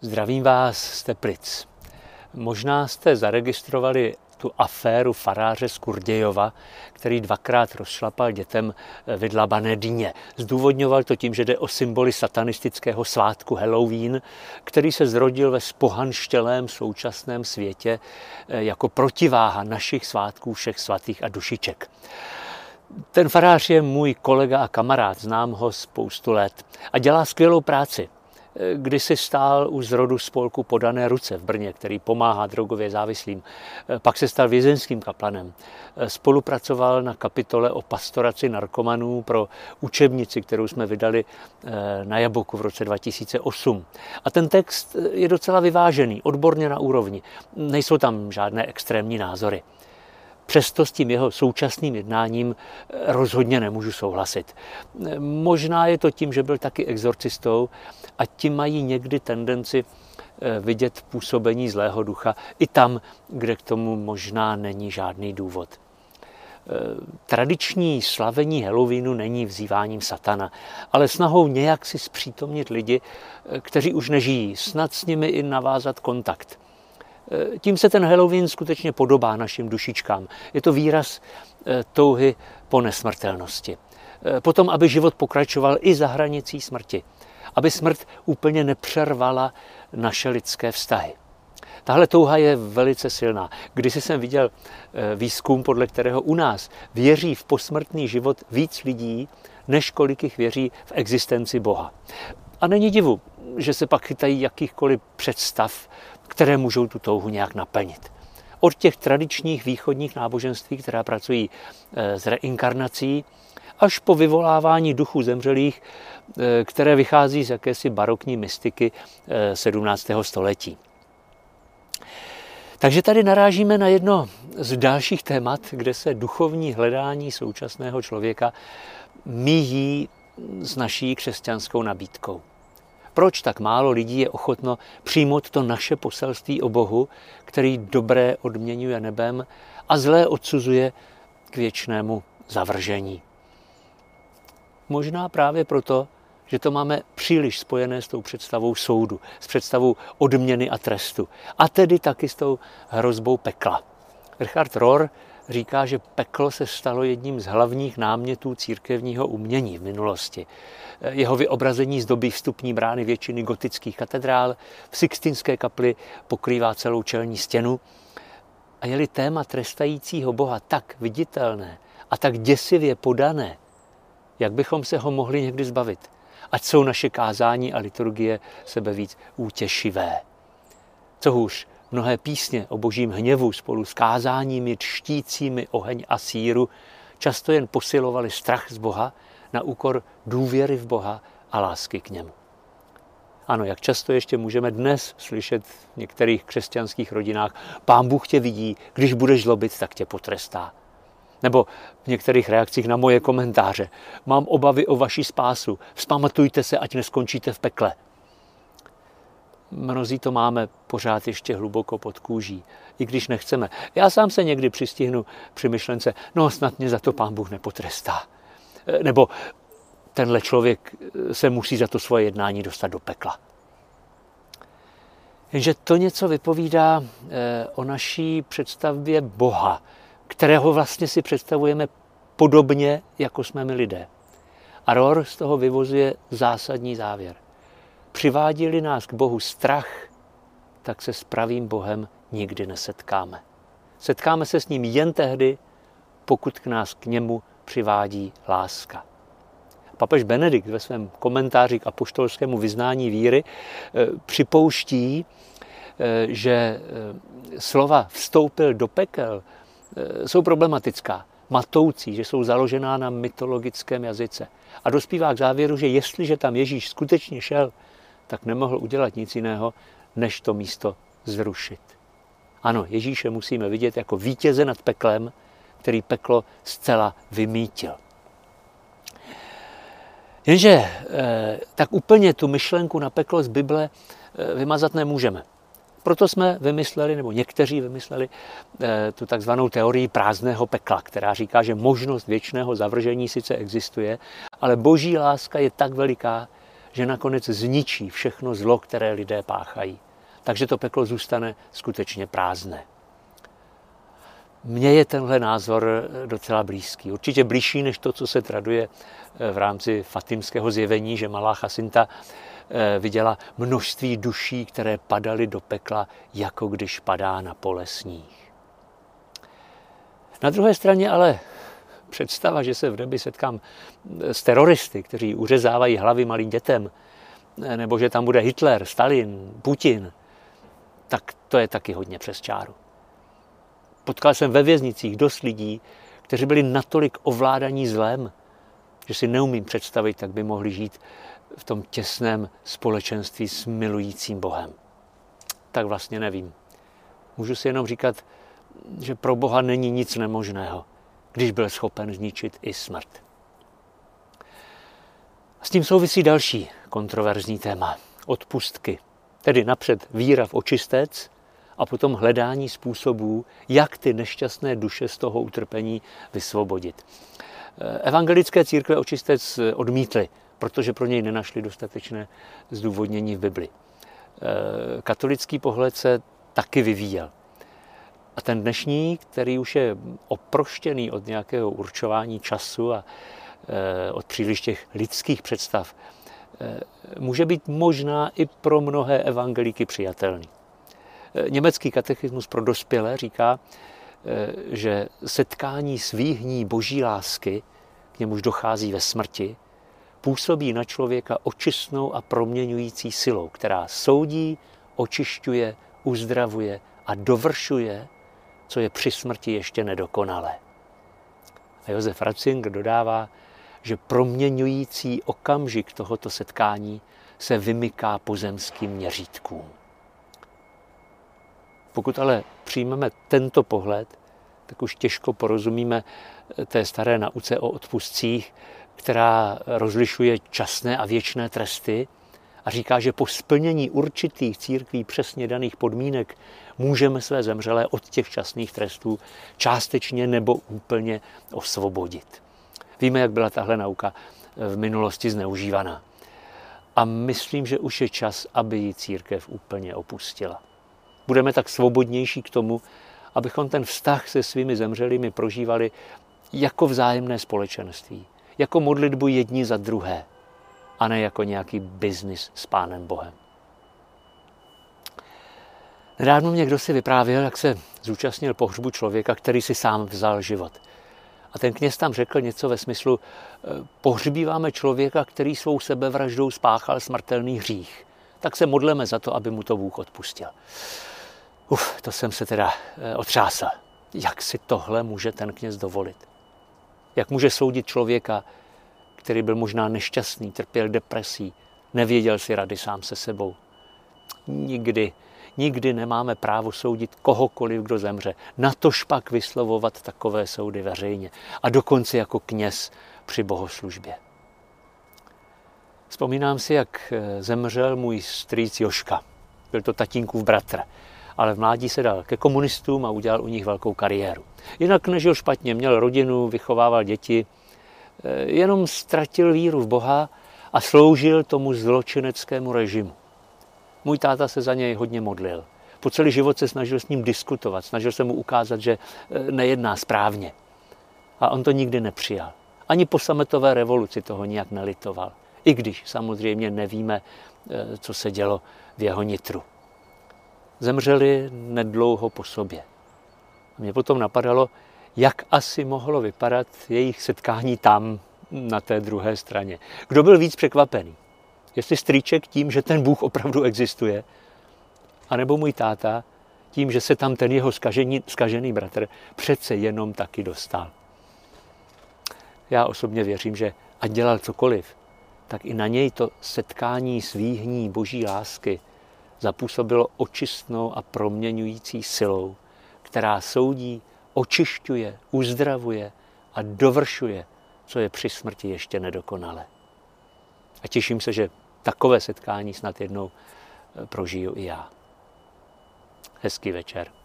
Zdravím vás z Teplic. Možná jste zaregistrovali tu aféru faráře z Kurdějova, který dvakrát rozšlapal dětem vydlabané dýně. Zdůvodňoval to tím, že jde o symboly satanistického svátku Halloween, který se zrodil ve spohanštělém současném světě eh, jako protiváha našich svátků všech svatých a dušiček. Ten farář je můj kolega a kamarád, znám ho spoustu let a dělá skvělou práci kdysi stál u zrodu spolku Podané ruce v Brně, který pomáhá drogově závislým. Pak se stal vězenským kaplanem. Spolupracoval na kapitole o pastoraci narkomanů pro učebnici, kterou jsme vydali eh, na Jaboku v roce 2008. A ten text je docela vyvážený, odborně na úrovni. Nejsou tam žádné extrémní názory. Přesto s tím jeho současným jednáním eh, rozhodně nemůžu souhlasit. Možná je to tím, že byl taky exorcistou a ti mají někdy tendenci eh, vidět působení zlého ducha i tam, kde k tomu možná není žádný důvod. Eh, tradiční slavení Halloweenu není vzýváním satana, ale snahou nějak si zpřítomnit lidi, kteří už nežijí, snad s nimi i navázat kontakt. Eh, tím se ten Halloween skutečně podobá našim dušičkám. Je to výraz eh, touhy po nesmrtelnosti. Eh, potom, aby život pokračoval i za hranicí smrti. Aby smrt úplně nepřervala naše lidské vztahy. Tahle touha je velice silná. Když jsem viděl výzkum, podle kterého u nás věří v posmrtný život víc lidí, než kolik jich věří v existenci Boha. A není divu, že se pak chytají jakýchkoliv představ které můžou tu touhu nějak naplnit. Od těch tradičních východních náboženství, která pracují eh, s reinkarnací, až po vyvolávání duchů zemřelých, eh, které vychází z jakési barokní mystiky 17. Eh, století. Takže tady narážíme na jedno z dalších témat, kde se duchovní hledání současného člověka míjí s naší křesťanskou nabídkou. Proč tak málo lidí je ochotno přijmout to naše poselství o Bohu, který dobré odměňuje nebem a zlé odsuzuje k věčnému zavržení? Možná právě proto, že to máme příliš spojené s tou představou soudu, s představou odměny a trestu. A tedy taky s tou hrozbou pekla. Richard Rohr říká, že peklo se stalo jedním z hlavních námětů církevního umění v minulosti. Jeho vyobrazení zdobí vstupní brány většiny gotických katedrál, v Sixtinské kapli pokrývá celou čelní stěnu. A je-li téma trestajícího Boha tak viditelné a tak děsivě podané, jak bychom se ho mohli někdy zbavit? Ať jsou naše kázání a liturgie sebe víc útěšivé. Co hůř, Mnohé písně o božím hněvu spolu s kázáními čtícími oheň a síru často jen posilovali strach z Boha na úkor důvěry v Boha a lásky k němu. Ano, jak často ještě můžeme dnes slyšet v některých křesťanských rodinách, pán Bůh tě vidí, když budeš zlobit, tak tě potrestá. Nebo v některých reakcích na moje komentáře, mám obavy o vaši spásu, vzpamatujte se, ať neskončíte v pekle. Mnozí to máme pořád ještě hluboko pod kůží, i když nechceme. Já sám se někdy přistihnu při myšlence, no snad mě za to pán Bůh nepotrestá. E, nebo tenhle člověk se musí za to svoje jednání dostat do pekla. Jenže to něco vypovídá e, o naší představbě Boha, kterého vlastně si představujeme podobně, jako jsme my lidé. A Rohr z toho vyvozuje zásadní závěr – přivádí nás k Bohu strach, tak se s pravým Bohem nikdy nesetkáme. Setkáme se s ním jen tehdy, pokud k nás k němu přivádí láska. Papež Benedikt ve svém komentáři k apoštolskému vyznání víry eh, připouští, eh, že eh, slova vstoupil do pekel jsou problematická, matoucí, že jsou založená na mytologickém jazyce. A dospívá k závěru, že jestliže tam Ježíš skutečně šel, tak nemohl udělat nic jiného, než to místo zrušit. Ano, Ježíše musíme vidět jako vítěze nad peklem, který peklo zcela vymítil. Jenže eh, tak úplně tu myšlenku na peklo z Bible eh, vymazat nemůžeme. Proto jsme vymysleli, nebo někteří vymysleli, eh, tu takzvanou teorii prázdného pekla, která říká, že možnost věčného zavržení sice existuje, ale boží láska je tak veliká, že nakonec zničí všechno zlo, které lidé páchají. Takže to peklo zůstane skutečně prázdné. Mně je tenhle názor docela blízký. Určitě blížší než to, co se traduje eh, v rámci fatimského zjevení, že malá Chasinta eh, viděla množství duší, které padaly do pekla, jako když padá na pole sníh. Na druhé straně ale představa, že se v nebi setkám s teroristy, kteří uřezávají hlavy malým dětem, nebo že tam bude Hitler, Stalin, Putin, tak to je taky hodně přes čáru. Potkal jsem ve věznicích dost lidí, kteří byli natolik ovládaní zlem, že si neumím představit, jak by mohli žít v tom těsném společenství s milujícím Bohem. Tak vlastně nevím. Můžu si jenom říkat, že pro Boha není nic nemožného, když byl schopen zničit i smrt. S tím souvisí další kontroverzní téma. Odpustky. Tedy napřed víra v očistec a potom hledání způsobů, jak ty nešťastné duše z toho utrpení vysvobodit. Evangelické církve očistec odmítly, protože pro něj nenašli dostatečné zdůvodnění v Bibli. Katolický pohled se taky vyvíjel. A ten dnešní, který už je oproštěný od nějakého určování času a e, od příliš těch lidských představ, e, může být možná i pro mnohé evangelíky přijatelný. E, německý katechismus pro dospělé říká, že setkání s výhní boží lásky, k němuž dochází ve smrti, působí na člověka očistnou a proměňující silou, která soudí, očišťuje, uzdravuje a dovršuje co je při smrti ještě nedokonalé. A Josef Ratzinger dodává, že proměňující okamžik tohoto setkání se vymyká pozemským měřítkům. Pokud ale přijmeme tento pohled, tak už těžko porozumíme té staré nauce o odpustcích, která rozlišuje časné a věčné tresty a říká, že po splnění určitých církví přesně daných podmínek můžeme své zemřelé od těch časných trestů částečně nebo úplně osvobodit. Víme, jak byla tahle nauka v minulosti zneužívaná. A myslím, že už je čas, aby ji církev úplně opustila. Budeme tak svobodnější k tomu, abychom ten vztah se svými zemřelými prožívali jako vzájemné společenství, jako modlitbu jedni za druhé, a ne jako nějaký biznis s Pánem Bohem. Nedávno mě kdo si vyprávěl, jak se zúčastnil pohřbu člověka, který si sám vzal život. A ten kněz tam řekl něco ve smyslu, eh, pohřbíváme člověka, který svou sebevraždou spáchal smrtelný hřích. Tak se modleme za to, aby mu to Bůh odpustil. Uf, to jsem se teda eh, otřásl. Jak si tohle může ten kněz dovolit? Jak může soudit člověka, který byl možná nešťastný, trpěl depresí, nevěděl si rady sám se sebou? Nikdy Nikdy nemáme právo soudit kohokoliv, kdo zemře. Na to špak vyslovovat takové soudy veřejně. A dokonce jako kněz při bohoslužbě. Vzpomínám si, jak eh, zemřel můj strýc Joška. Byl to tatínkův bratr. Ale v mládí se dal ke komunistům a udělal u nich velkou kariéru. Jinak nežil špatně, měl rodinu, vychovával děti, jenom ztratil víru v Boha a sloužil tomu zločineckému režimu. Můj táta se za něj hodně modlil. Po celý život se snažil s ním diskutovat, snažil se mu ukázat, že e, nejedná správně. A on to nikdy nepřijal. Ani po sametové revoluci toho nijak nelitoval. I když samozřejmě nevíme, e, co se dělo v jeho nitru. Zemřeli nedlouho po sobě. Mě potom napadalo, jak asi mohlo vypadat jejich setkání tam, na té druhé straně. Kdo byl víc překvapený? jestli strýček tím, že ten Bůh opravdu existuje, anebo můj táta tím, že se tam ten jeho skažený, skažený bratr přece jenom taky dostal. Já osobně věřím, že ať dělal cokoliv, tak i na něj to setkání s výhní boží lásky zapůsobilo očistnou a proměňující silou, která soudí, očišťuje, uzdravuje a dovršuje, co je při smrti ještě nedokonale. A těším se, že takové setkání snad jednou eh, prožiju i já. Hezký večer.